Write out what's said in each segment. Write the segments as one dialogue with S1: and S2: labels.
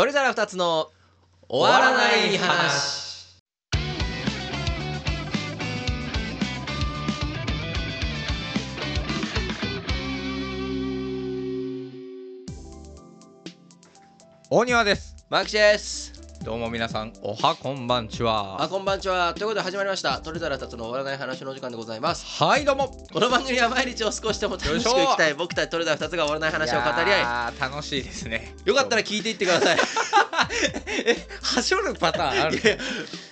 S1: 鳥皿二つの終わらない話。
S2: 大庭です。
S1: マキシです。
S2: どうも皆さんおはこんばんち
S1: あ
S2: は
S1: こんばんちは。ということで始まりました。鳥皿二つの終わらない話のお時間でございます。
S2: はいどうも。
S1: この番組は毎日を少しでも楽しく生きたい僕たち鳥皿二つが終わらない話を語り合い。
S2: 楽しいですね
S1: よかったら聞いていってください。
S2: はしょるパターンある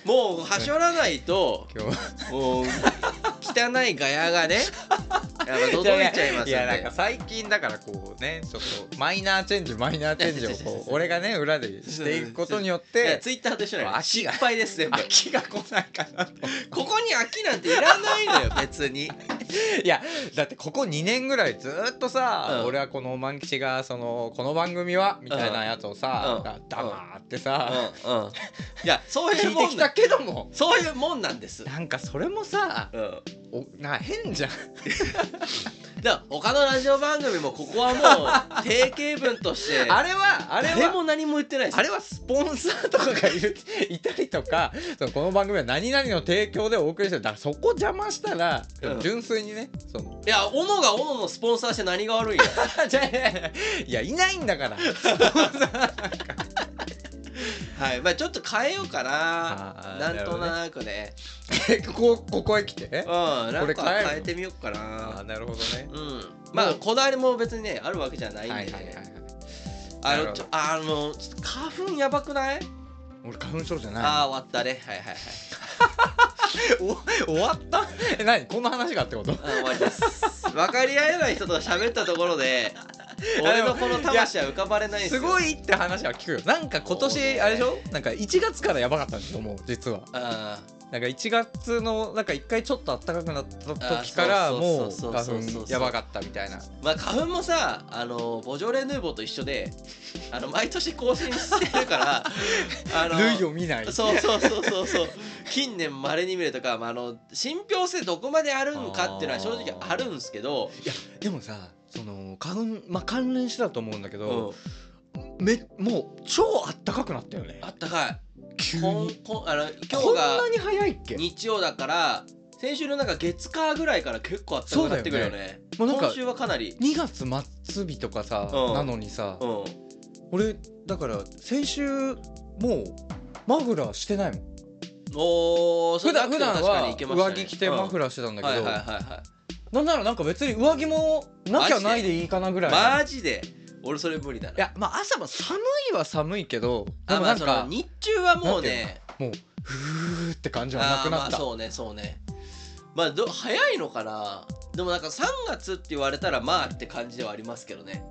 S1: もうはしょらないと
S2: 今日
S1: もう汚いガヤがね やっぱ届いちゃいますんで。
S2: いやなんか最近だからこうねちょっとマイナーチェンジマイナーチェンジをこう 俺がね裏でしていくことによって
S1: ツイッターと一緒なの
S2: 飽きが
S1: 失敗です全部
S2: 飽きが来ないかなと。
S1: ここに飽きなんていらないのよ 別に。
S2: いやだってここ2年ぐらいずーっとさ、
S1: うん。
S2: 俺はこの万吉がそのこの番組はみたいなやつをさ、
S1: うん。
S2: だ黙ってさ、
S1: うん。うん。いやそういうもんだ
S2: けども。
S1: そういうもんなんです。
S2: なんかそれもさ
S1: うん
S2: おなんか変じゃん。
S1: だから他のラジオ番組もここはもう 定型文として
S2: あれはあれは
S1: 誰も何も言ってないです。
S2: あれはスポンサーとかがいるいたりとかそのこの番組は何々の提供でお送りしてる。だからそこ邪魔したら、
S1: うん。
S2: 純粋にねその
S1: いや小野が小野のスポンサーして何が悪いんや
S2: じゃあいやいやいやいないんだから
S1: はい。まあちょっと変えようかな。なんとなくね。
S2: ここここへ来て？
S1: うんなんか
S2: これ変える？
S1: 変えてみようかな。
S2: あなるほどね。
S1: うん。まあこだわりも別にねあるわけじゃないんで。
S2: はいはいはいはい。
S1: あのちょあのちょっと花粉やばくない？
S2: 俺花粉症じゃない。
S1: ああ終わったね。はいはいはい。
S2: お終わった？え何？この話がってこと？
S1: あ終わりです。分かり合えない人と喋ったところで 俺のこの魂は浮かばれないす
S2: ごいって話は聞くよ。なんか今年あれでしょ？なんか1月からやばかったんですよもう実は。
S1: あ
S2: なんか1月のなんか1回ちょっと暖かくなった
S1: あ
S2: 時からも
S1: そう
S2: 花粉やばかったみたいな。
S1: まあ花粉もさあのボジョレ・ヌーボーと一緒であの毎年更新してるから あの
S2: 類を見ない。
S1: そうそうそうそうそう。近年まれに見るとか、まあ、あの信憑性どこまであるんかっていうのは正直あるんですけど、
S2: いやでもさその花粉まあ関連してたと思うんだけ
S1: う
S2: ど
S1: ん、、
S2: めもう超暖かくなったよね。
S1: あったかい。
S2: 急
S1: こん
S2: に
S1: こんあの今
S2: こん
S1: 日が
S2: なに早いっけ？
S1: 日曜だから先週のなんか月火ぐらいから結構あったかくなってくるよね。
S2: もうなんか
S1: 今週はかなり。
S2: 2月末日とかさ、
S1: うん。
S2: なのにさ、
S1: うん。
S2: 俺だから先週もうマフラーしてないもん。
S1: おーそ
S2: 普段普段は上着着てマフ
S1: ラ
S2: ラーしてたんだけど、
S1: はいはいはいはい
S2: なんならなんか別に上着もなきゃないでいいかなぐらい
S1: マジで。俺それ無理だな。い
S2: やまあ朝も寒いは寒いけどでもなんか
S1: 日中はもうね
S2: もうふーって感じはなくなった。
S1: あーまあそうねそうね。まあど早いのかな？でもなんか3月って言われたらまあって感じではありますけどね。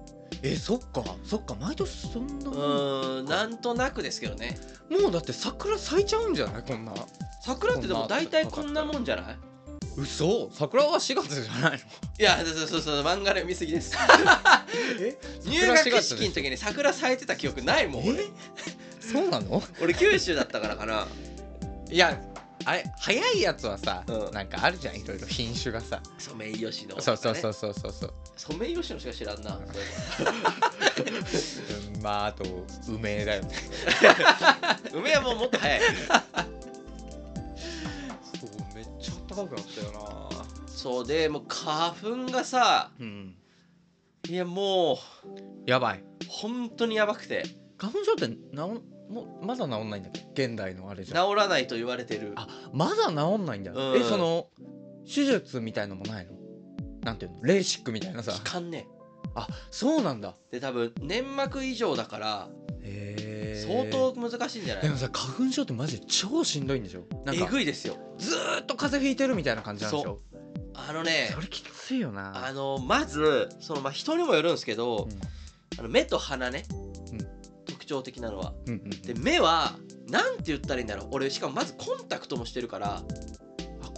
S2: えそっか。そっか。毎年そんな
S1: う
S2: ん
S1: なんとなくですけどね。
S2: もうだって桜咲いちゃうんじゃない？こんな。
S1: 桜ってでも大体こんなもんじゃない？
S2: 嘘？桜は4月じゃないの？
S1: いやそうそうそう漫画で見すぎです。
S2: え？
S1: 入学式の時に桜咲いてた記憶ないもん俺。
S2: そうなの？
S1: 俺九州だったからかな。い
S2: やあれ早いやつはさ、
S1: うん。
S2: なんかあるじゃんいろいろ品種がさ。
S1: ソメイヨシノ
S2: そうそうそうそうそうそう。
S1: ソメイヨシノしか知らんな
S2: まああと梅だよね。
S1: 梅はもうもっと早い
S2: めっちゃ暖かくなったよな。
S1: そうでもう花粉がさ
S2: うん
S1: いやもう
S2: やばい
S1: 本当にやばくて。
S2: 花粉症って治んもうまだ治んないんだっけ？現代のあれじゃ。ん
S1: 治らないと言われてる。
S2: あまだ治んないんだ、
S1: うん。
S2: えその手術みたいのもないの？なんていうの？レーシックみたいなさ。
S1: 期間ね。
S2: あそうなんだ。
S1: で多分粘膜以上だから
S2: へえ
S1: 相当難しいんじゃない？
S2: でもさ花粉症ってマジで超しんどいんでしょ？
S1: え
S2: か。
S1: ぐいですよ。
S2: ずーっと風邪ひいてるみたいな感じなんでしょ？
S1: あのね
S2: それきついよな。
S1: あのまずそのまあ人にもよるんですけど、あの目と鼻ね、
S2: うん。
S1: 特徴的なのは。
S2: うんうんうん。
S1: で目はなんて言ったらいいんだろう。俺しかもまずコンタクトもしてるから
S2: あ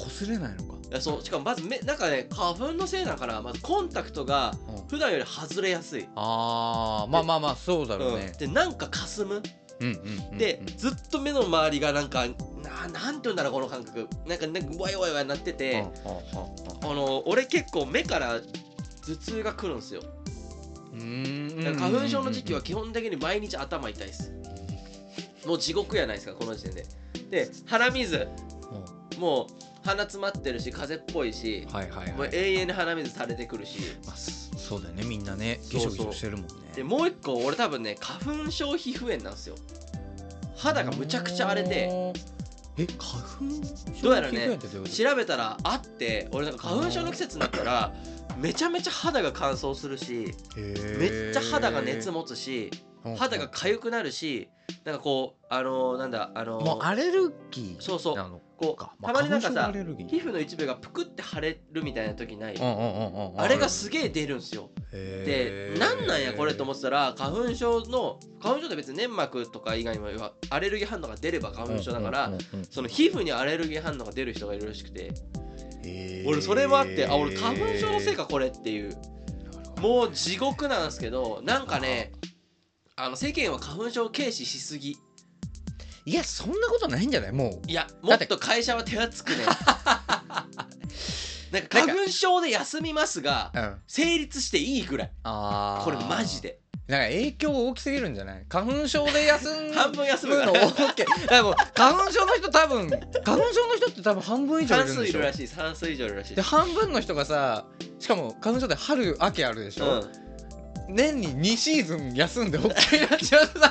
S2: 擦れないのか。
S1: いやそうしかもまず目なんかね花粉のせいなのかなまずコンタクトが
S2: うん。
S1: 普段より外れやすい、
S2: あーまあまあまあそうだろうね。
S1: うん、でなんかかすむ。
S2: うんうんうん
S1: で、ずっと目の周りがなんかななんて言うんだろうこの感覚。なんかなんかワイワイワイなってて、あの俺結構目から頭痛が来るんですよ。
S2: うん。ん
S1: だから花粉症の時期は基本的に毎日頭痛いです。もう地獄やないですかこの時点で。で鼻水。もう鼻詰まってるし風邪っぽいし
S2: はいはい
S1: もう
S2: はい。
S1: 永遠に鼻水垂れてくるし。
S2: まあそそうだよね。みんなねギショギショしてるもんね。
S1: でもう一個俺多分ね花粉症皮膚炎なんですよ。肌がむちゃくちゃ荒れて。
S2: え花粉
S1: どうやらね調べたらあって俺なんか花粉症の季節になったらめちゃめちゃ肌が乾燥するしめっちゃ肌が熱持つし肌が痒くなるしなんかこうあのーなんだあのー。
S2: もうアレルギー
S1: そうそう
S2: な？の
S1: こう
S2: か。
S1: たまになんかさ皮膚の一部がぷくって腫れるみたいな時ない？あれがすげえ出るんすよ。でなんなんやこれと思ってたら花粉症の花粉症って別に粘膜とか以外にもアレルギー反応が出れば花粉症だからその皮膚にアレルギー反応が出る人がいるらしくて。俺それもあってあ俺花粉症のせいかこれっていう。もう地獄なんですけどなんかねあの世間は花粉症を軽視しすぎ
S2: いやそんなことないんじゃない？も
S1: いやもっと会社は手厚くね。なんか花粉症で休みますが
S2: ううん。
S1: 成立していいぐらい。
S2: あー。
S1: これマジで。
S2: なんか影響大きすぎるんじゃない？花粉症で休む
S1: 半分休むか
S2: の
S1: ら
S2: OK だからもう花粉症の人多分花粉症の人って多分半分以上い
S1: 半
S2: るんでしょ？
S1: 数いるらしい半数以上いるらしい。
S2: で半分の人がさしかも花粉症で春秋あるでしょ、
S1: うん。
S2: 年に2シーズン休んで OK になっちゃうとさ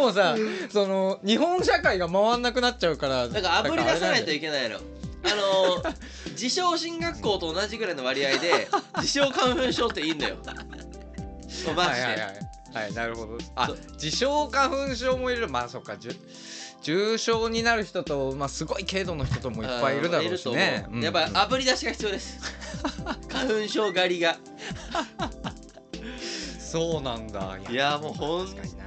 S2: もうさその日本社会が回んなくなっちゃうから
S1: だからあぶり出さないと
S2: い
S1: いけないの。あのー、自称進学校と同じぐらいの割合で自称花粉症っていいんだよ。マジで。
S2: はいはいはいはいなるほどあ自称花粉症もいるまあそっか重症になる人と、まあ、すごい軽度の人ともいっぱいいるだろうしね
S1: やっぱ炙り出しが必要です。花粉症狩りが。
S2: そうなんだ
S1: いやもう本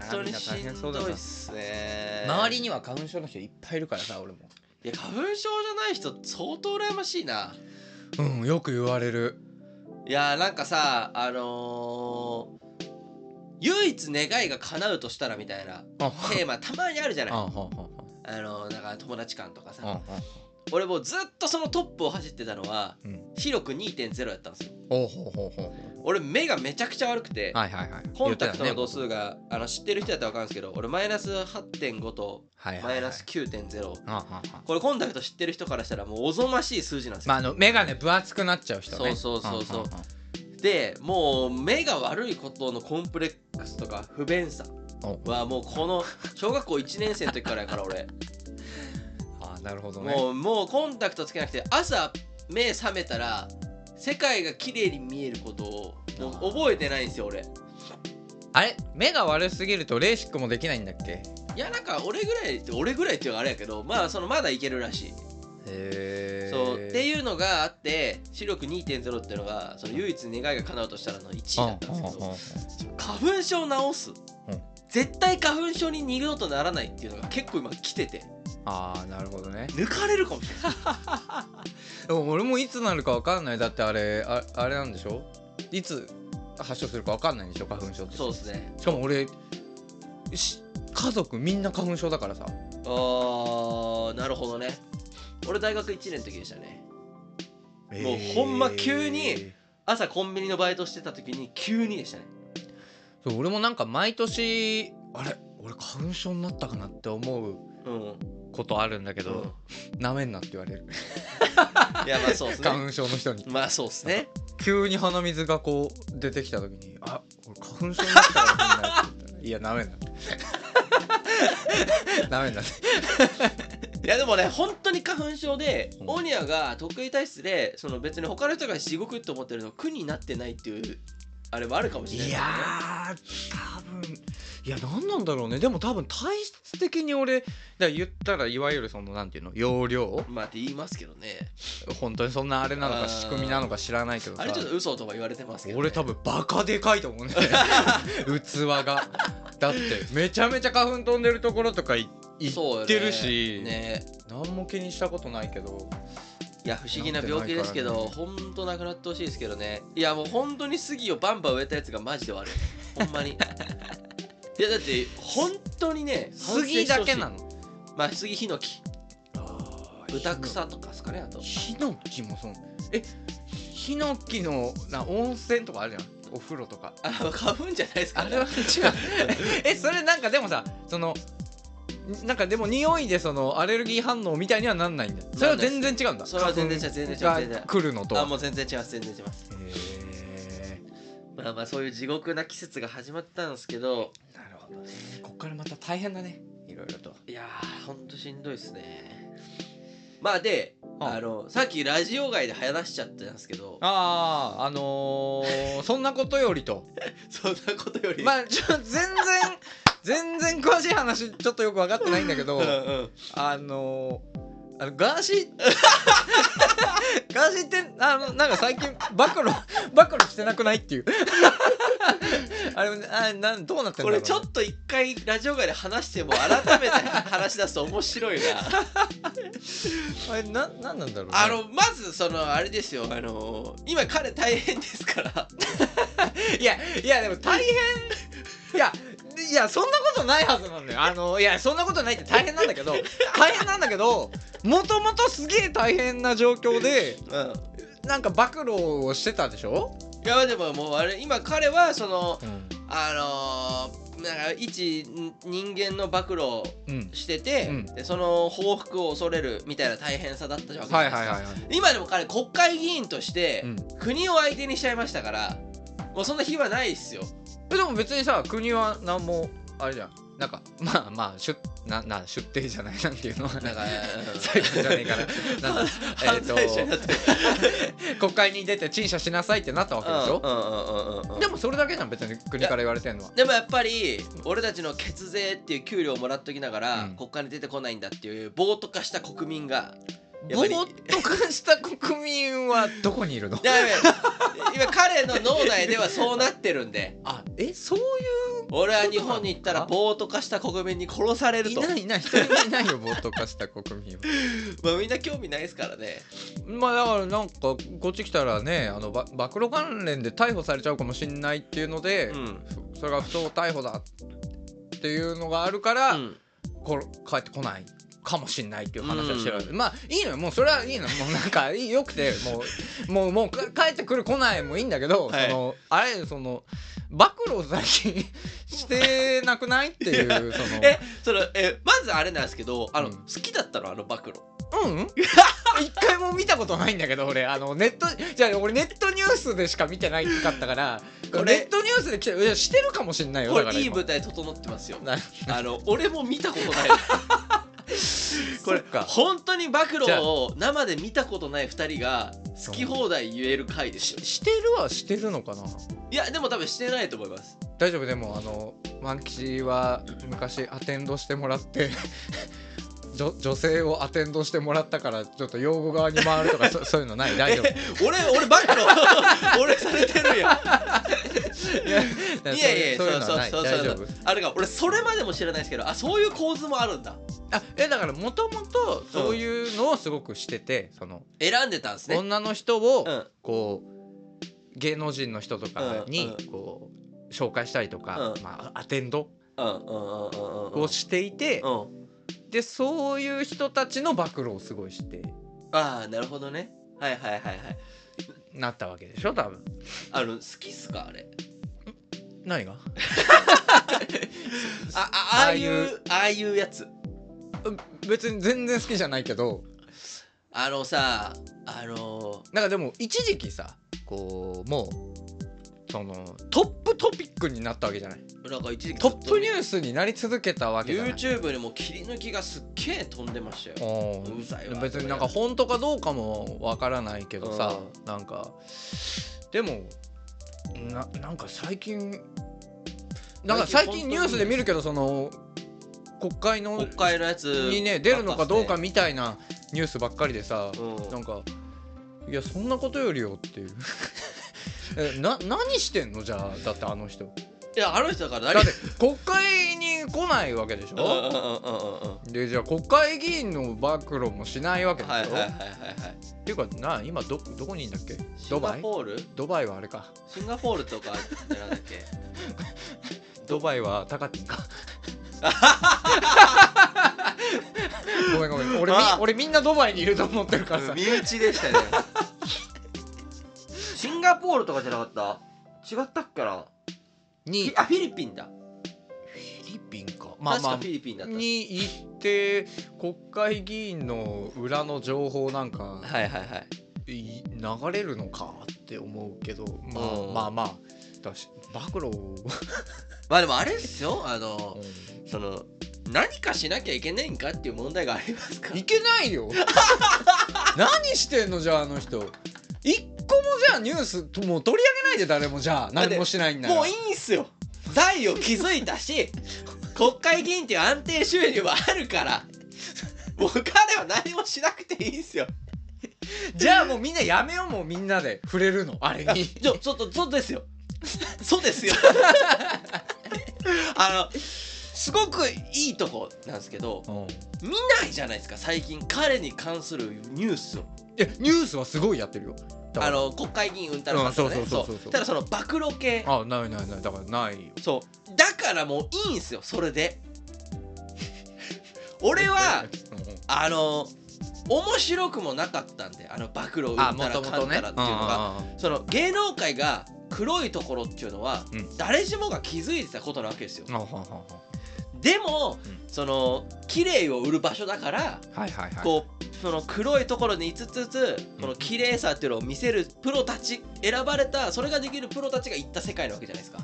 S1: 当にしん
S2: 変そうだな
S1: どいっすね。
S2: 周りには花粉症の人いっぱいいるからさ俺も
S1: いや花粉症じゃない人相当羨ましいな。
S2: うんよく言われる
S1: いやなんかさあのー唯一願いが叶うとしたらみたいな
S2: あ
S1: テーマたまにあるじゃない。
S2: あ
S1: のー、だから友達間とかさ。
S2: は
S1: 俺もうずっとそのトップを走ってたのは
S2: うん。
S1: 広く2.0やったんですよ。
S2: ほうほうほうほ
S1: 俺目がめちゃくちゃ悪くて、
S2: うはいはいはい。
S1: コンタクトの度数
S2: が
S1: が、あの知ってる人やったら分かるんですけど俺マイナス8.5とマイナス9.0、
S2: あはは
S1: これコンタクト知ってる人からしたらもうおぞましい数字なんですよ、
S2: まああの目がね分厚くなっちゃう人ね。
S1: そうそうそうそう。でもう目が悪いことのコンプレックスとか不便さ
S2: お。
S1: はもうこの小学校1年生の時からやから俺。
S2: あなるほどね。
S1: もうもうコンタクトつけなくて朝目覚めたら世界が綺麗に見えることをもう覚えてないんですよ俺。
S2: あれ？目が悪すぎるとレーシックもできないんだっけ？
S1: いやなんか俺ぐらいって俺ぐらいっていうのはあれやけどまあそのまだいけるらしい。
S2: へ
S1: そうって
S2: う
S1: いうのがあって視力2.0っていうのがその唯一願いが叶うとしたらの1位だったんですけど花粉症治す、絶対花粉症に二度とならないっていうのが結構今来てて
S2: ああなるほどね。
S1: 抜かれるかもしれない
S2: でも俺もいつなるか分かんない。だってあれああれなんでしょ？いつ発症するか分かんないんでしょ？花粉症って。
S1: そうですね。
S2: しかも俺し家族みんな花粉症だからさ。
S1: あーなるほどね。俺大学1年の時でしたね。もうほんま急に朝コンビニのバイトしてた時に急にでしたね。
S2: そう俺もなんか毎年あれ？俺花粉症になったかなって思う
S1: うん
S2: ことあるんだけ
S1: け
S2: ど、なめんなって言われる。
S1: いやまあそうですね。
S2: 花粉症の人に。
S1: まあそうですね。
S2: 急に鼻水がこう出てきた時に「あ俺花粉症になったかもしれない」って言ったら「いやなめんな」なめんな
S1: いやでもね本当に花粉症で
S2: うん。
S1: オニアが得意体質でその別に他の人が地獄って思ってるの苦になってないっていうあれはあるかもしれないね。
S2: やー多分いや何なんだろうね。でも多分体質的に俺だ言ったらいわゆるそのなんていうの？容量？
S1: まあって言いますけどね。
S2: 本当にそんなあれなのか仕組みなのか知らないけどさ。
S1: あれちょっと嘘とか言われてますけど、ね、
S2: 俺多分バカでかいと思うね。器が。だってめちゃめちゃ花粉飛んでるところとか行ってるし、
S1: ね。
S2: 何も気にしたことないけど。
S1: いや不思議な病気ですけど、
S2: なって
S1: ほんとなくなってほしいですけどね。いやもう本当に杉をバンバン植えたやつがマジで悪い。ほんまにいやだって本当にね
S2: 杉だけな
S1: の？
S2: の
S1: まあ杉ヒノキ。豚草とかですかねあと。
S2: ヒノキもそう。えヒノキのな温泉とかあるじゃん？お風呂とか。
S1: あ花粉じゃないですか
S2: あれは違う。えそれなんかでもさそのなんかでも匂いでそのアレルギー反応みたいにはなんないんだ。それは全然違うんだ。
S1: それは全然違う全然違う全然
S2: が来るのと
S1: あもう全然違います全然違います。
S2: へ
S1: まあまあそういう地獄な季節が始まったんですけど
S2: えなるほどね。こっからまた大変だね。いろいろと。
S1: いやーほんとしんどいですね。まあで
S2: うん。
S1: あのさっきラジオ外で話しちゃったんですけど
S2: あああのー、そんなことよりと。
S1: そんなことより。
S2: まあちょ全然全然詳しい話ちょっとよく分かってないんだけど
S1: うんうん。
S2: あのーあのガーシー。ガーシーってあのなんか最近暴露暴露してなくないっていう。あれあなんどうなってんだろう
S1: これちょっと一回ラジオ外で話しても改めて話し出すと面白いな。
S2: あれななんなんだろう、ね、
S1: あのまずそのあれですよ。あの今彼大変ですから。
S2: いやいやでも大変。いやいやそんなことないはずなんだよ。あのいやそんなことないって大変なんだけど 大変なんだけどもともとすげえ大変な状況で
S1: うん。
S2: なんか暴露をしてたでしょ、
S1: いやでももうあれ今彼はその
S2: うん。
S1: あのーなんか一人間の暴露してて、
S2: うん。
S1: でその報復を恐れるみたいな大変さだったじゃ
S2: は
S1: ないですか、
S2: いはい。はいはい、
S1: 今でも彼国会議員として
S2: うん、
S1: 国を相手にしちゃいましたからもうそんな日はないっすよ。
S2: えでも別にさ国は何もあれじゃん。なんかまあまあ出なな出廷じゃないなんていうのは。
S1: なんか
S2: 最近じゃねえかななんだ え
S1: 犯
S2: っと 国会に出て陳謝しなさいってなったわけでしょ、でもそれだけじゃん別に国から言われてんのは。
S1: でもやっぱり俺たちの血税っていう給料をもらっときながら、
S2: うん。
S1: 国会に出てこないんだっていう暴徒化した国民が
S2: ぼ
S1: ぱり。
S2: ーっと化した国民はどこにいるの？
S1: 今彼の脳内ではそうなってるんで。
S2: あえそういう
S1: 俺は日本に行ったら暴徒化した国民に殺されると。
S2: いないいない。一人もいないよぼーっと化した国民は。
S1: まあみんな興味ないですからね。
S2: まあだからなんかこっち来たらねあのば暴露関連で逮捕されちゃうかもしんないっていうので、
S1: うん、
S2: ふそれが不当逮捕だっていうのがあるから、
S1: うん。
S2: こ帰ってこないかもしんないっていう話はしてる、
S1: うん。
S2: まあいいのよ。もうそれはいいの。もうなんかよくて もうもうもうか帰ってくる来ないもいいんだけど、
S1: はい。
S2: そのあれその暴露を最近してなくないっていうその。
S1: えそのえまずあれなんですけどあの、
S2: うん。
S1: 好きだったの？あの暴露。
S2: うん。一回も見たことないんだけど俺。あのネットじゃあ俺ネットニュースでしか見てないかったからネットニュースで来ていやしてるかもしんないよ
S1: こ
S2: だから今。
S1: れいい舞台整ってますよ。
S2: な
S1: あの俺も見たことない これ本当に暴露を生で見たことない2人が好き放題言える回で
S2: ししてるはしてるのかな？い
S1: やでも多分してないと思います。
S2: 大丈夫でもあの万吉は昔アテンドしてもらって 女女性をアテンドしてもらったからちょっと用語側に回るとかそ そういうのない？大丈夫？
S1: 俺俺暴露 俺されてるやん。
S2: いや
S1: いやいや
S2: そう
S1: そうそうそう
S2: 大丈夫。
S1: あれが俺それまでも知らないですけどあそういう構図もあるんだ
S2: あえだからもともとそういうのをすごくしててその
S1: 選んでたんですね。
S2: 女の人を
S1: うん。
S2: こう芸能人の人とかに
S1: うん
S2: こう紹介したりとか、
S1: うん。
S2: まあ、アテンド
S1: うんうんうんうんうん。うん
S2: をしていて、
S1: うん。
S2: でそういう人たちの暴露をすごいして
S1: ああなるほどね。はいはいはいはい。
S2: なったわけでしょ多分。
S1: あの好きっすかあれ？
S2: 何が？
S1: ああああいうああいうやつ
S2: 別に全然好きじゃないけど
S1: あのさあの
S2: なんかでも一時期さこうもうそのトップトピックになったわけじゃない。
S1: なんか一時期
S2: トップニュ
S1: ー
S2: ースになり続けたわけじゃない。
S1: YouTube にも切り抜きがすっげえ飛んでましたよ。
S2: お
S1: うざいわ
S2: 別になんか本当かどうかもわからないけどさ
S1: う
S2: なんかでもななんか最近なんか最近ニュースで見るけどその国会の
S1: 国会のやつ
S2: にね出るのかどうかみたいなニュースばっかりでさ
S1: うん。
S2: なんかいやそんなことよりよっていう。えな何してんの？じゃあだってあの人。
S1: いやあの人だから何？
S2: だって国会に来ないわけでしょ？でじゃあ国会議員の暴露もしないわけでしょ、
S1: はいはいはいはいはい。
S2: っていうかな今どどこにいんだっけ？
S1: シ
S2: ドバイ？
S1: ンガポール？
S2: ドバイはあれか。
S1: シンガポールとかってなんだっけ？
S2: ドバイはタカティンかごめんごめん。俺み
S1: あ。
S2: 俺みんなドバイにいると思ってるからさ。
S1: 身内でしたね。シンガポールとかじゃなかった？違ったっけな？
S2: に。
S1: あフィリピンだ。
S2: フィリピンか。まあ
S1: 確か
S2: まあ
S1: フィリピンだった。
S2: に行って国会議員の裏の情報なんか
S1: はいはいはい。
S2: い流れるのかって思うけどまあ
S1: うん。
S2: まあまあだし暴露、
S1: まあでもあれですよあのその何かしなきゃいけないんかっていう問題がありますか？ら
S2: いけないよ。何してんのじゃああの人。一個もじゃあニュースもう取り上げないで誰もじゃあ。何もしないんだ
S1: もういいんすよ。財を築いたし 国会議員っていう安定収入はあるから。もう彼は何もしなくていいんすよ。
S2: じゃあもうみんなやめようもうみんなで。触れるの。あれに。
S1: ちょちょっと そうですよ。そうですよ あのすごくいいとこなんですけど
S2: うん。
S1: 見ないじゃないですか最近彼に関するニュースを。
S2: いやニュースはすごいやってるよ。
S1: あの国会議員うんたらかんたらね。
S2: うんそうそうそうそう。
S1: ただその暴露系。
S2: あないないない。だからないよ。
S1: そう。だからもういいんすよそれで。俺はあの面白くもなかったんであの暴露うんた
S2: あ
S1: らかんたらっていうのが。その芸能界が黒いところっていうのは、
S2: うん。
S1: 誰しもが気づいてたことなわけですよ。でも、
S2: うん。
S1: その綺麗を売る場所だからこうその黒いところに5つつこの綺麗さっていうのを見せるプロたち選ばれたそれができるプロたちが行った世界なわけじゃないですか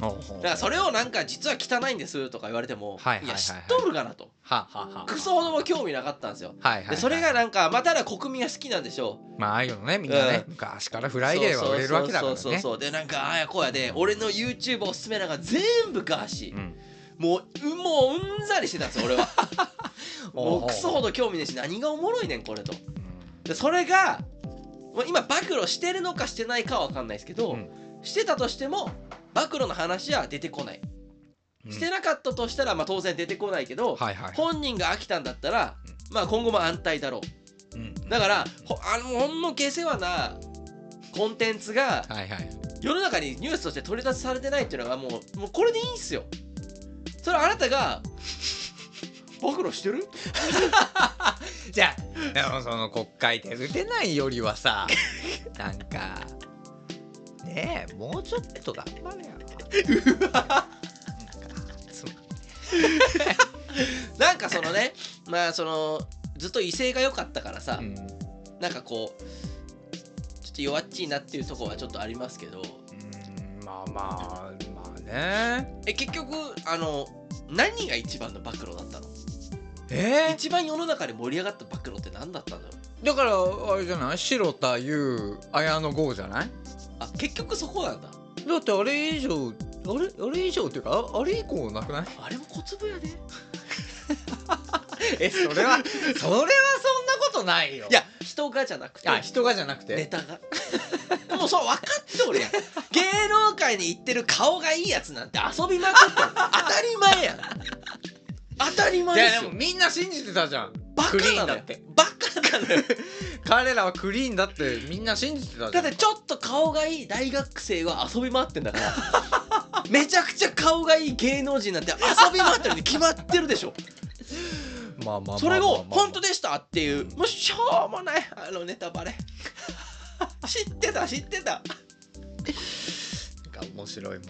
S2: だか
S1: らそれをなんか実は汚いんですとか言われても、
S2: はいはいはいはい。
S1: や知っとるかなと。
S2: ははは
S1: クソほども興味なかったんですよ。
S2: はいはいはい。
S1: でそれがなんかまあただ国民が好きなんでしょう。
S2: まあああいうのねみんなね、
S1: うん。
S2: 昔からフライデーは売れるわけだからね。
S1: そうそうそう。でなんかああやこうやで俺の YouTube おすすめなんか全部ガーシー、
S2: うん。
S1: もううもううんざりしてたんですよ俺は。もうクソほ
S2: ど、
S1: ど興味ねえし何がおもろいねんこれと。でそれが今暴露してるのかしてないかは分かんないですけど、
S2: うん。
S1: してたとしても暴露の話は出てこない、
S2: うん。
S1: してなかったとしたらまあ当然出てこないけど、
S2: はいはい
S1: 本人が飽きたんだったら、まあ今後も安泰だろう。
S2: うん
S1: だからほあのほんの下世話なコンテンツが
S2: はいはい。
S1: 世の中にニュースとして取り出されてないっていうのがもうもうこれでいいんすよ。それあなたが暴露してる？
S2: じゃあその国会で打てないよりはさなんかねえもうちょっと頑張れよなんかつま
S1: なんかそのねまあそのずっと威勢が良かったからさ、
S2: うん。
S1: なんかこうちょっと弱っちいなっていうところはちょっとありますけど。
S2: うんまあまあまあね。
S1: え結局あの何が一番の暴露だったの？
S2: え？
S1: 一番世の中で盛り上がった暴露って何だったんだろう？
S2: だからあれじゃない？白田優綾野剛じゃない？
S1: あ結局そこな。んだ
S2: だってあれ以上あれ？あれ以上っていうかああれ以降なくない？
S1: あれも小粒やで。
S2: えそれはそれはそんなことないよ。
S1: いや人がじゃなくて。
S2: あ人がじゃなくて？
S1: ネタが。もうそう分かっておるやん。芸能界に行ってる顔がいいやつなんて遊びまくってる。当たり前やん。当たり前
S2: い
S1: ですよ。
S2: やでもみんな信じてたじゃん
S1: バカなのよ
S2: ンだって。
S1: バカなのよ
S2: 彼らはクリーンだってみんな信じてたじゃん。
S1: だってちょっと顔がいい大学生は遊び回ってんだから めちゃくちゃ顔がいい芸能人なんて遊び回ってるに決まってるでしょ。
S2: まあまあまあまあ
S1: それを本当
S2: で
S1: でしたっていうもうしょうもないあのネタバレ。知ってた知ってた
S2: 面白いも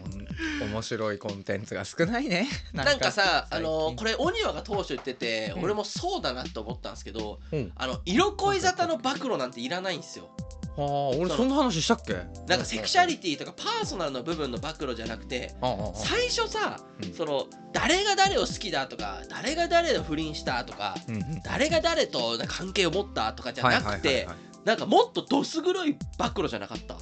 S2: ん面白いコンテンツが少ないね。
S1: なんかさあのこれオニワが当初言ってて、
S2: うん。
S1: 俺もそうだなと思ったんですけど
S2: うん。
S1: あの色恋沙汰の暴露なんていらないんですよ。
S2: ああ俺そんな話したっけ？
S1: なんかセクシャリティとかパーソナルの部分の暴露じゃなくて最初さ、
S2: うん。
S1: その誰が誰を好きだとか誰が誰の不倫したとか
S2: うんうん。
S1: 誰が誰と関係を持ったとかじゃなくてなんかもっとどす黒い暴露じゃなかった？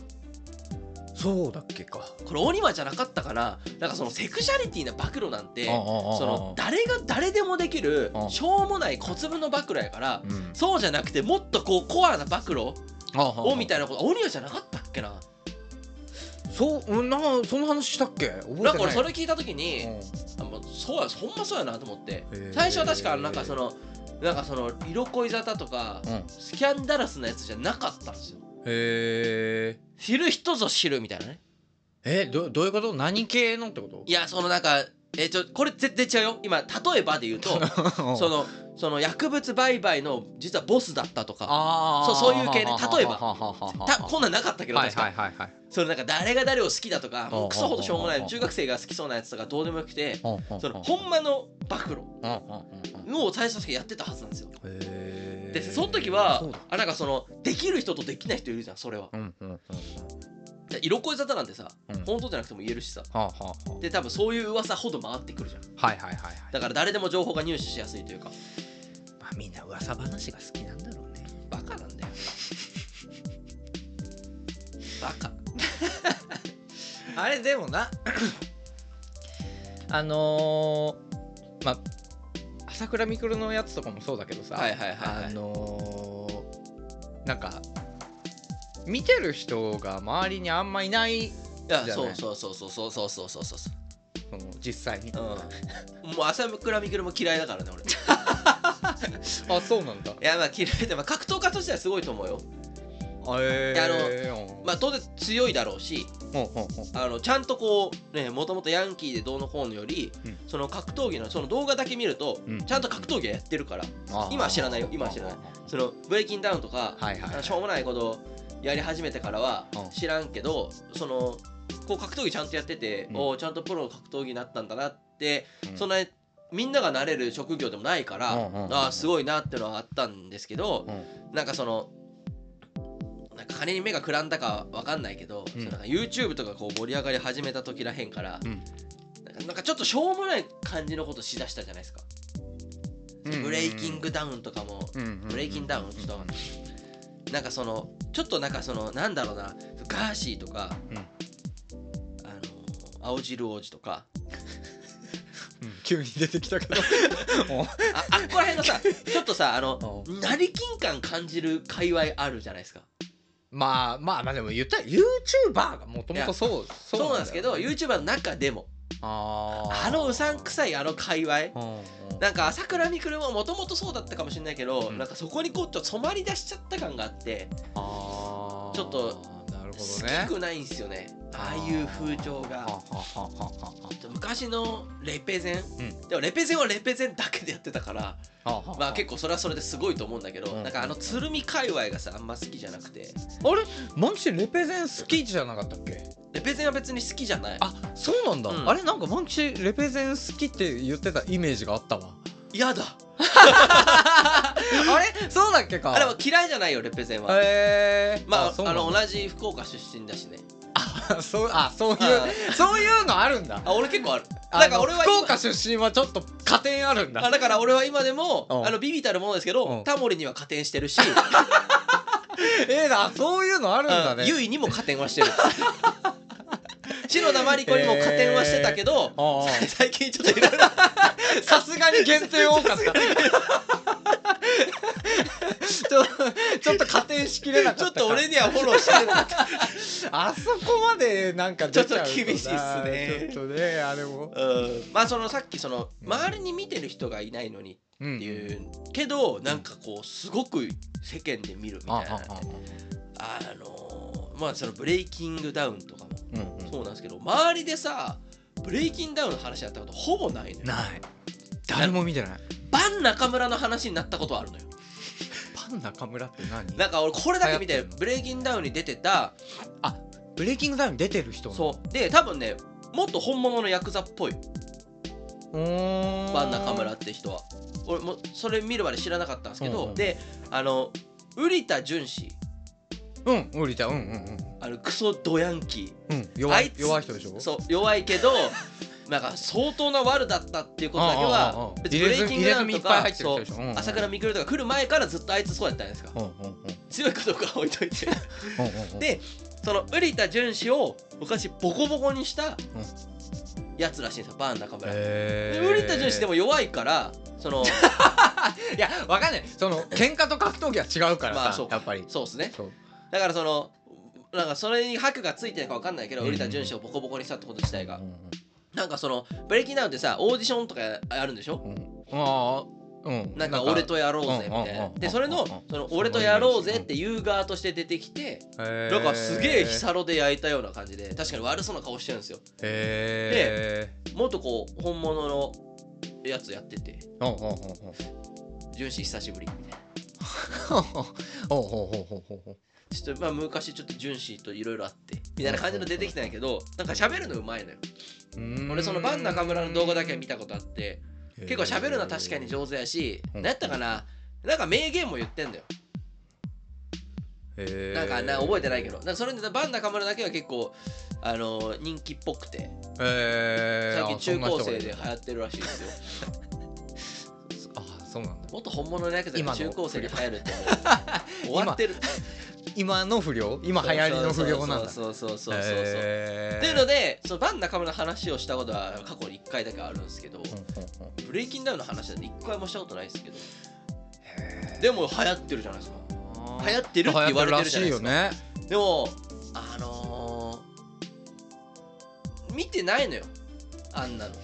S2: そうだっけか。
S1: これオニワじゃなかったかななんかそのセクシャリティな暴露なんてその誰が誰でもできる
S2: あ
S1: しょうもない小粒の暴露やから
S2: うん。
S1: そうじゃなくてもっとこうコアな暴露をみたい
S2: な
S1: なこと。オニワじゃなかったっけな？
S2: そううんなんかその話したっけ？覚えてな
S1: んか俺それ聞いた時に
S2: うん。
S1: あそうやほんまそうやなと思って。最初は確かなんかそのなんかその色恋沙汰とか
S2: うん。
S1: スキャンダラスなやつじゃなかったんですよ。
S2: へえ
S1: 知る人ぞ知るみたいなね。
S2: えどどういうこと？何系のってこと？
S1: いやそのなんかえーちょこれ絶対違うよ。今例えばで言うと そのその薬物売買の実はボスだったとか。そうそういう系ね。例えば。たこんなんなかったけど
S2: はい
S1: 確か。
S2: はいはいはい
S1: そのなんか誰が誰を好きだとかもうクソほどしょうもな
S2: うん
S1: い中学生が好きそうなやつとかどうでもよくてそのほんまの暴露を最初やってたはずなんですよ。
S2: へー
S1: でその時はあなんかそのできる人とできない人いるじゃんそれは。
S2: うんうんうん。
S1: で色恋沙汰なんてさ
S2: うん。
S1: 本当じゃなくても言えるしさ。
S2: はあはあはあ。
S1: で多分そういう噂ほど回ってくるじゃん。
S2: はいはいはいはい。
S1: だから誰でも情報が入手しやすいというか。
S2: まあみんな噂話が好きなんだろうね。
S1: バカなんだよ。バカ。
S2: あれでもなあのー、まあ朝倉未来のやつとかもそうだけどさ、
S1: はいはいはいはい。
S2: あのー、なんか見てる人が周りにあんまいない
S1: いや
S2: じゃない？
S1: そうそうそうそうそうそうそうそうそう
S2: その実際に、
S1: うん。もう朝倉未来も嫌いだからね俺。い
S2: あそうなんだ。
S1: やまあ嫌いでも格闘家としてはすごいと思うよあ
S2: の
S1: まあ当然強いだろうしあのちゃんとこうねもともとヤンキーでどうのこうのより、
S2: うん。
S1: その格闘技のその動画だけ見ると、
S2: うん。
S1: ちゃんと格闘技はやってるから
S2: あ
S1: 今は知らないよ今は知らない。そのブレイキンダウンとか、
S2: はいはいはい。
S1: しょうもないことやり始めてからは
S2: うん。
S1: 知らんけど、そのこう格闘技ちゃんとやってて、
S2: うん。
S1: おーちゃんとプロの格闘技になったんだなって、
S2: うん。
S1: そんなみんながなれる職業でもないから、あーすごいなってのはあったんですけど、
S2: うん。
S1: なんかその金に目がくらんだかわかんないけど、
S2: うん。
S1: なんか YouTube とかこう盛り上がり始めた時らへんから、
S2: うん。
S1: なんかなんかちょっとしょうもない感じのことしだしたじゃないですか、
S2: うん。
S1: ブレイキングダウンとかも、
S2: うん。うん。うん
S1: ブレイキンダウンちょっとわかん。なんかそのちょっとなんかそのなんだろうなガーシーとか、
S2: うん。
S1: あの青汁王子とか。
S2: うん。急に出てきたけど。
S1: ああっこら辺のさ ちょっとさあの
S2: う
S1: 成金感感じる界隈あるじゃないですか
S2: まあまあまあでも言ったら YouTuber がもともとそう
S1: そうなんですけど YouTuber の中でも。
S2: あ
S1: のうさんくさいあの界隈。なんか朝倉未来ももともとそうだったかもしれないけど、
S2: うん。
S1: なんかそこにこうちょっと染まり出しちゃった感があってちょっと
S2: なるほ
S1: 好
S2: どね。
S1: きくないんですよねああいう風潮が。昔のレペゼン、
S2: うん。
S1: でもレペゼンはレペゼンだけでやってたから
S2: はは
S1: まあ結構それはそれですごいと思うんだけど、
S2: うん。
S1: なんかあの鶴見界隈がさあんま好きじゃなくて。
S2: あれ？マンキシレペゼン好きじゃなかったっけ？
S1: レペゼンは別に好きじゃない。
S2: あそうなんだ、
S1: うん。
S2: あれなんかマンキシレペゼン好きって言ってたイメージがあったわ
S1: 嫌だ。
S2: あれ？そうだっけか。
S1: あれは嫌いじゃないよレペゼンは、
S2: へえ。
S1: まああの同じ福岡出身だしね。
S2: あそうあそういう
S1: あ
S2: そういうのあるんだ。
S1: あ俺結構ある。
S2: あ
S1: なんか俺は今
S2: 福岡出身はちょっと加点あるんだ。
S1: あだから俺は今でも
S2: うん。
S1: あのビビたるものですけ
S2: うん。
S1: どタモリには加点してるし。
S2: えー、だそういうのあるんだね。
S1: ゆいにも加点はしてる 篠田麻里子にも加点はしてたけど、最近ちょっといろいろ
S2: さすがに限定多かった。ちょちょっと加点しきれなかった
S1: ちょっと俺にはフォローしてなかった。
S2: あそこまでなんか出ち
S1: ょっと厳しいっすね。
S2: ちょっとねあれも。
S1: うん。まあそのさっきその
S2: うん。
S1: 周りに見てる人がいないのにっ
S2: うん
S1: ていうけどなんかこうすごく世間で見るみ
S2: あ
S1: たいな。
S2: あ
S1: あのまあそのブレイキングダウンとかもそうなんですけど周りでさブレイキングダウンの話やったことほぼないのよ
S2: ない。誰も見てない。
S1: バン中村の話になったことはあるのよ。
S2: パン中村って何？
S1: なんか俺これだけ見てブレイキングダウンに出てた
S2: ブレイキングダウンに出てる人
S1: そうで多分ねもっと本物のヤクザっぽい。
S2: う
S1: バン中村って人は。俺もそれ見るまで知らなかったんですけど、であの瓜田淳氏
S2: うん降りた。うんうんうん。
S1: あのクソドヤンキ
S2: うん弱い
S1: あいつ
S2: 弱い人でしょ？
S1: ーそう弱いけどなんか相当な悪だったっていうことだけは
S2: あ
S1: 別にブレイキングダウンと
S2: 入れ墨いっぱい
S1: か
S2: 入ってる
S1: そう
S2: 人でしょ？うんうん。
S1: 朝倉未来とか来る前からずっとあいつそうやったんですか。
S2: うんうんうん。
S1: 強いかどうかは置いといて。
S2: うんうんうん。
S1: でその瓜田淳氏を昔ボコボコにしたやつらしいんですよバーン中村。で
S2: へー。
S1: 瓜田淳氏でも弱いからその
S2: いやわかんない。その喧嘩と格闘技は違うからさ、
S1: まあそう
S2: やっぱり。
S1: そうですね。
S2: そう
S1: だからそのなんかそれに箔がついてるか分かんないけど瓜田淳氏をボコボコにしたってこと自体が。
S2: うん
S1: なんかそのブレイキンダウンってさオーディションとかあるんでしょ？
S2: うん。うんああうん。
S1: なんか俺とやろうぜみたいな。でそれのその俺とやろうぜっていう側として出てきてなんかすげえヒサロで焼いたような感じで確かに悪そうな顔してるんですよ。
S2: へ
S1: もっとこう本物のやつやってて。純子久しぶりみたいな
S2: ほうほうほうほうほうほう。
S1: ちょっとまあ昔ちょっと純子といろいろあってみたいな感じの出てきたんやけどなんか喋るのうまいのよ。俺そのバン中村の動画だけは見たことあって結構喋るのは確かに上手やし
S2: うん。
S1: 何やったかななんか名言も言ってんだよ。なんかな覚えてないけど。それでバン中村だけは結構あの人気っぽくて。
S2: へー。
S1: 最近中高生で流行ってるらしいですよ。
S2: あ そうなんだ。
S1: もっと本物のやつが
S2: 今の。
S1: 中高生で流行るって 終わってる。
S2: 今の不良？今流行りの不良なんだ。
S1: そうそうそうそうそうそうっていうのでそのバン中村の話をしたことは過去に1回だけあるんですけどブレイキンダウンの話なんて1回もしたことないですけどでも流行ってるじゃないですか流行ってるって言われてるじゃないですかでもあのー、見てないのよあんなの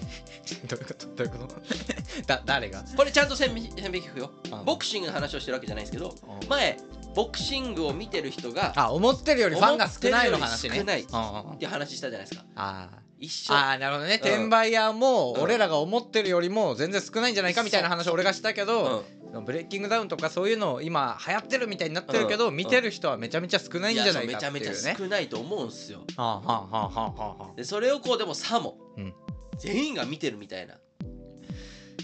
S2: どういうこと？どういうこと？だ誰が？
S1: これちゃんと線引き線引きくよ。
S2: うん
S1: ボクシングの話をしてるわけじゃないですけど
S2: うん。
S1: 前ボクシングを見てる人が
S2: あ思ってるよりファンが少ないの話ね。
S1: 少ない。って話したじゃないですか。
S2: あ
S1: 一緒。
S2: ーあーなるほどね、
S1: うん。
S2: 転売屋も
S1: うん。
S2: 俺らが思ってるよりも全然少ないんじゃないかみたいな話を俺がしたけど、ブレイキングダウンとかそういうの今流行ってるみたいになってるけど、
S1: うん。
S2: 見てる人はめちゃめちゃ少ないんじゃないかっていうね。
S1: めちゃめちゃ少ないと思うんすよ。
S2: はあはあはあはあはあ。
S1: でそれをこうでもさも、
S2: うん
S1: 全員が見てるみたいな。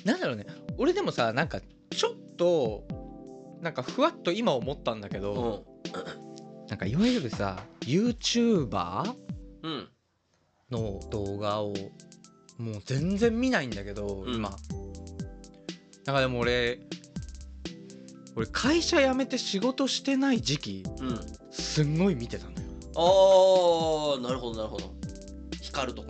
S2: なんだろうね。俺でもさなんかちょっとなんかふわっと今思ったんだけ
S1: う
S2: ど、
S1: ん。
S2: なんかいわゆるさ YouTuber
S1: うん。
S2: の動画をもう全然見ないんだけど、
S1: うん。
S2: 今。なんかでも俺俺会社辞めて仕事してない時期
S1: うん。
S2: すんごい見てたのよ。
S1: あーなるほどなるほど。光るとこも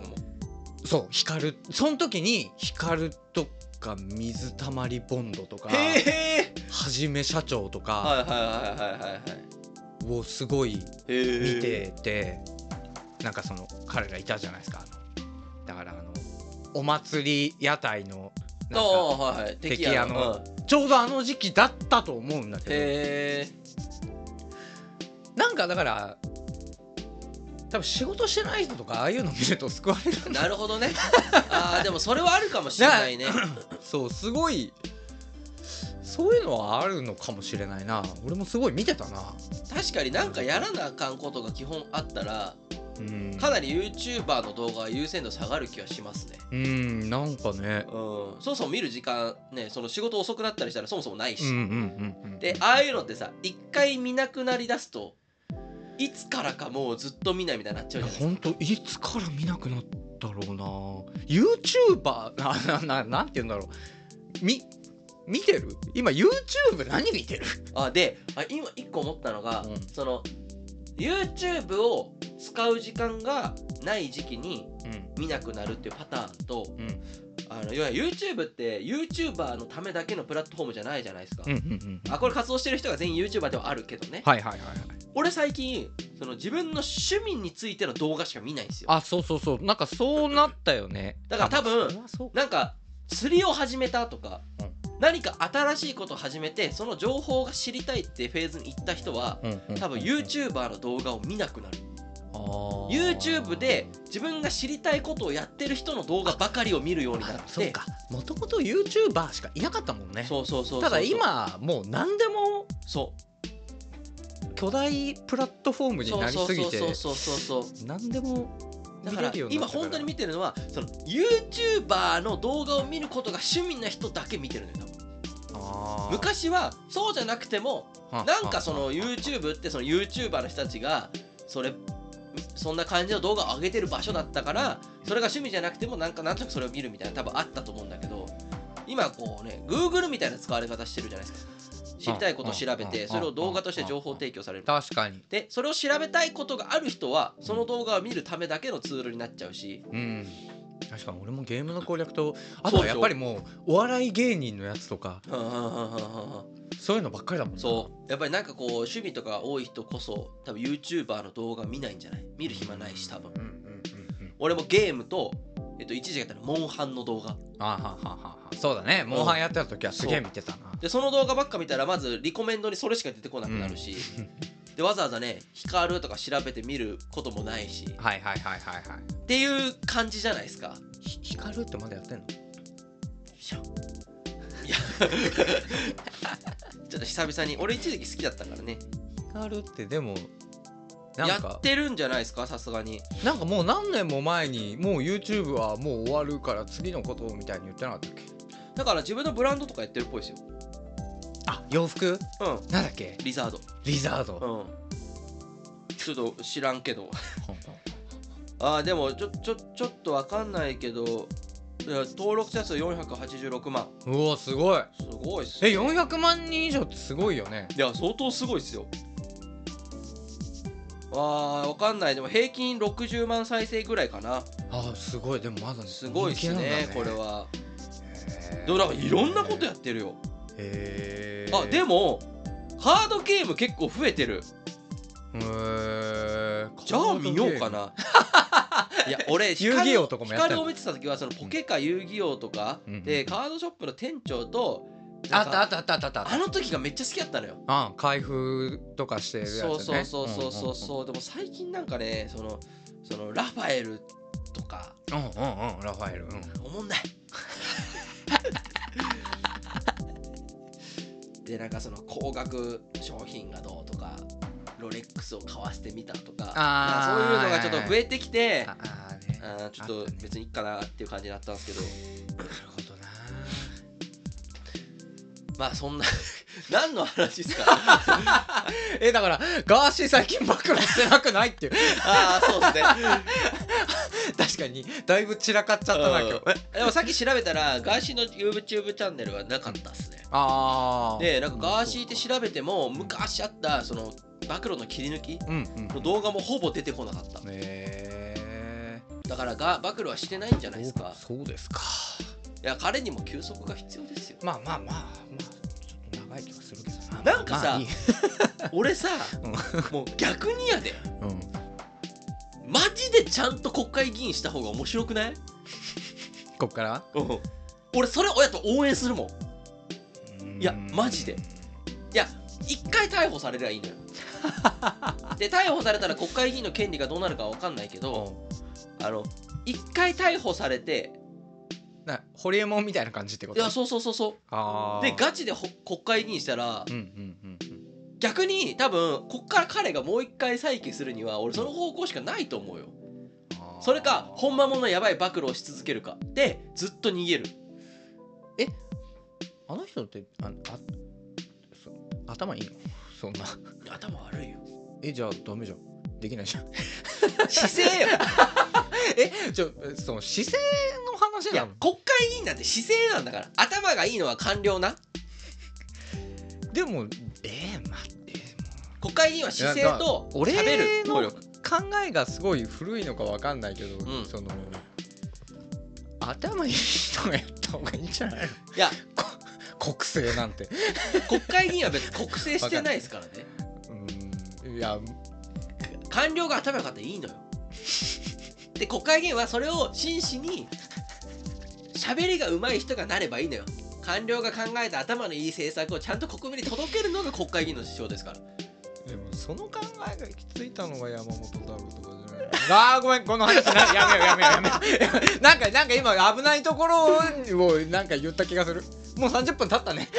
S2: そう光る。その時に光るとか水たまりボンドとかはじめ社長とかをすごい見ててなんかその彼らいたじゃないですか。だからあのお祭り屋台の
S1: あ
S2: なんか敵屋の
S1: うん
S2: ちょうどあの時期だったと思うんだけ
S1: へ
S2: どなんかだから多分仕事してない人とかああいうの見ると救われる。
S1: え なるほどね。あーでもそれはあるかもしれないね。
S2: そうすごいそういうのはあるのかもしれないな。俺もすごい見てたな。
S1: 確かになんかやらなあかんことが基本あったら
S2: うん。
S1: かなり YouTuber の動画は優先度下がる気はしますね。
S2: うんなんかね。
S1: うん。そもそも見る時間ねその仕事遅くなったりしたらそもそもないし、
S2: うんうんうんうん
S1: でああいうのってさ一回見なくなりだすといつからかもうずっと見ないみたいになっちゃうじゃないですか。
S2: 本当いつから見なくなったろうな。YouTuber ななななんて言うんだろう。み見てる？今 YouTube 何見てる？
S1: あであ今一個思ったのが、
S2: うん。
S1: その YouTube を使う時間がない時期に見なくなるっていうパターンと
S2: うん。うん
S1: あの要は YouTube って YouTuber のためだけのプラットフォームじゃないじゃないですか、
S2: うんうんうん
S1: あこれ活動してる人が全員 YouTuber ではあるけどね、
S2: はいはいはいはい。
S1: 俺最近その自分の趣味についての動画しか見ないんですよ。
S2: あそうそうそう。なんかそうなったよね。
S1: だから多分なんか釣りを始めたとか、
S2: うん。
S1: 何か新しいことを始めてその情報が知りたいってフェーズに行った人は
S2: うんうん。
S1: 多分 YouTuber の動画を見なくなる YouTube で自分が知りたいことをやってる人の動画ばかりを見るようになっ
S2: あそう
S1: て
S2: か。もともと YouTuber しかいなかったもんね。
S1: そうそうそうそう
S2: ただ今もう何でも
S1: そ
S2: 巨大プラットフォーム
S1: う
S2: になりすぎて
S1: そうそうそうそうそう。
S2: 何でも見
S1: だから今本当に見てるのはその YouTuber の動画を見ることが趣味な人だけ見てるのよ昔はそうじゃなくても
S2: は
S1: なんかその
S2: は
S1: YouTube ってその YouTuber の人たちがそれそんな感じの動画を上げてる場所だったからそれが趣味じゃなくてもなんかなんとなくそれを見るみたいな多分あったと思うんだけど今こうね Google みたいな使われ方してるじゃないですか。知りたいことを調べてそれを動画として情報提供される。
S2: 確かに。
S1: でそれを調べたいことがある人はその動画を見るためだけのツールになっちゃうし。
S2: うん確かに俺もゲームの攻略とあとはやっぱりもうお笑い芸人のやつとかそういうのばっかりだもんな。
S1: そう。やっぱりなんかこう趣味とか多い人こそ多分 YouTuber の動画見ないんじゃない？見る暇ないし多分。
S2: うんうんうんうん。
S1: 俺もゲームとえっと、一時やったらモンハンの動画。
S2: あはははは。そうだね。モンハンやってた時はすげえ見てたな。
S1: でその動画ばっか見たらまずリコメンドにそれしか出てこなくなるし、でわざわざね光るとか調べて見ることもないし。
S2: はいはいはいはいはい。
S1: っていう感じじゃないですか。
S2: ひ光るってまだやってんの？
S1: いや。ちょっと久々に。俺一時期好きだったからね。
S2: 光るってでも
S1: や
S2: か
S1: ってるんじゃないですか？さすがに。
S2: なんかもう何年も前にもう YouTube はもう終わるから次のことみたいに言ってなかったっけ？
S1: だから自分のブランドとかやってるっぽいですよ
S2: あ洋服？
S1: うん。
S2: なんだっけ？
S1: リザード。
S2: リザード。
S1: うん。ちょっと知らんけど。あーでもちょちょちょっとわかんないけどいや登録者数486万。
S2: うおすごい。
S1: すごいっす
S2: え400万人以上ってすごいよね。
S1: いや相当すごいっすよ。あーわかんない。でも平均60万再生ぐらいかな。
S2: あすごい。でもまだ
S1: すごいっす
S2: 人気なんだ
S1: ね。これは。
S2: へー。
S1: でもなんかいろんなことやってるよ。
S2: へえ
S1: あでもカードゲーム結構増えてる。
S2: へー。
S1: じゃあ見ようかな。いや俺
S2: 遊戯王とかもやってんの
S1: 光を見てた時はそのポケか遊戯王とか
S2: うん
S1: でカードショップの店長と
S2: あったあ
S1: あ
S2: ったあったあったあった。
S1: あの時がめっちゃ好きだったのよ。
S2: あ開封とかしてるやつね。
S1: そうそうそうそうそう
S2: う。ん
S1: そうでも最近なんかねそのそのラファエルとか。
S2: うんうんうんうんラファエル。うん。
S1: おもんないでなんかその高額商品がどうとかロレックスを買わせてみたとか
S2: あー
S1: そういうのがちょっと増えてきて
S2: ああーね。
S1: あーちょっと別にいいかなっていう感じになったんですけど。
S2: なるほどな。
S1: まあそんな 何の話ですか？
S2: えだからガーシー最近暴露してなくないっていう。
S1: ああそうですね。
S2: 確かにだいぶ散らかっちゃったな今日。
S1: うんでもさっき調べたらガーシーの YouTube チャンネルはなかったっすね
S2: ああ
S1: でなんかガーシーって調べても昔あったその暴露の切り抜き
S2: うんうん。
S1: の動画もほぼ出てこなかった。
S2: へえ
S1: だからが暴露はしてないんじゃないですか。
S2: そうですか。
S1: いや彼にも休息が必要ですよ。
S2: まあまあまあまあちょっと長い気はするけどな。
S1: なんかさ
S2: まあいい。
S1: 俺さ
S2: うん。
S1: もう逆にやで。
S2: うん。
S1: マジでちゃんと国会議員した方が面白くない？
S2: こっから？
S1: 俺それ親と応援するもんいやマジで。いや一回逮捕されりゃいいのよ。で逮捕されたら国会議員の権利がどうなるかわかんないけどあの一回逮捕されて
S2: なホリエモンみたいな感じってこと？
S1: いやそうそうそうそう。でガチでほ国会議員したら
S2: うんうんうんうん。
S1: 逆に多分こっから彼がもう一回再起するには俺その方向しかないと思うよ。
S2: あー。
S1: それか本間ものやばい暴露をし続けるか。でずっと逃げる
S2: あの人ってああそ頭いいの？そんな。
S1: 頭悪いよ。
S2: えじゃあダメじゃん。できないじゃん。
S1: 姿勢よ。
S2: えちょその姿勢の話
S1: いや
S2: なの
S1: 国会議員なんて姿勢なんだから。頭がいいのは官僚な。
S2: でもえー、待って
S1: 国会議員は姿勢と
S2: いやだ
S1: 喋る。
S2: 俺の
S1: 能力
S2: 考えがすごい古いのかわかんないけど、
S1: ん。
S2: その頭いい人がやった方がいいんじゃないの？
S1: いや
S2: 国政なんて。
S1: 国会議員は別に国政してないですからね。
S2: うん。いや。
S1: 官僚が頭良かったらいいのよ。で国会議員はそれを真摯に喋りが上手い人がなればいいのよ。官僚が考えた頭のいい政策をちゃんと国民に届けるのが国会議員の仕事ですから
S2: その考えが行き着いたのが山本太郎とかじゃない あーごめんこの話。なやめようやめようやめよう。なんかなんか今危ないところをなんか言った気がする。もう30分経ったね。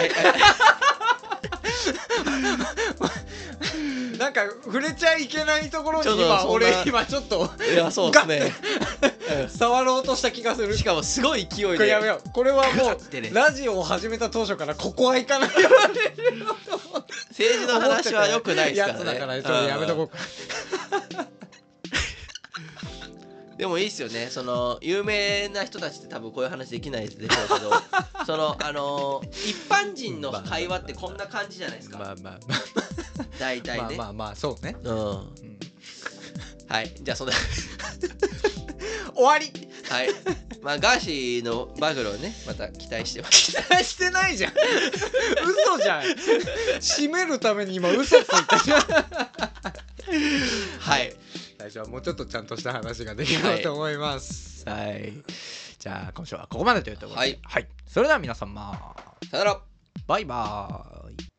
S2: なんか触れちゃいけないところに今俺今ちょっと
S1: いやそうですね。
S2: 触ろうとした気がする。
S1: しかもすごい勢い
S2: これ
S1: で
S2: やめよう。これはもうラジオを始めた当初からここは行かないように
S1: 政治の話は良くないですからね。
S2: やつだからちょっとやめとこう。か
S1: でもいいっすよね。その有名な人たちって多分こういう話できないでしょうけどそのあのー一般人の会話ってこんな感じじゃないですか。
S2: まあまあまあ。
S1: 大体ね。
S2: まあまあまあそうね、
S1: うん。
S2: うん。
S1: はい。じゃあそんな。
S2: 終わり
S1: はい。まあガーシーのバグルをねまた期待してます。
S2: 期待してないじゃん。嘘じゃん。締めるために今嘘ついたじゃん
S1: はい。
S2: 最初はもうちょっとちゃんとした話ができればと思います、さい。じゃあ今週はここまでというところで。
S1: はい。
S2: はい、それでは皆様。
S1: さよなら。
S2: バイバーイ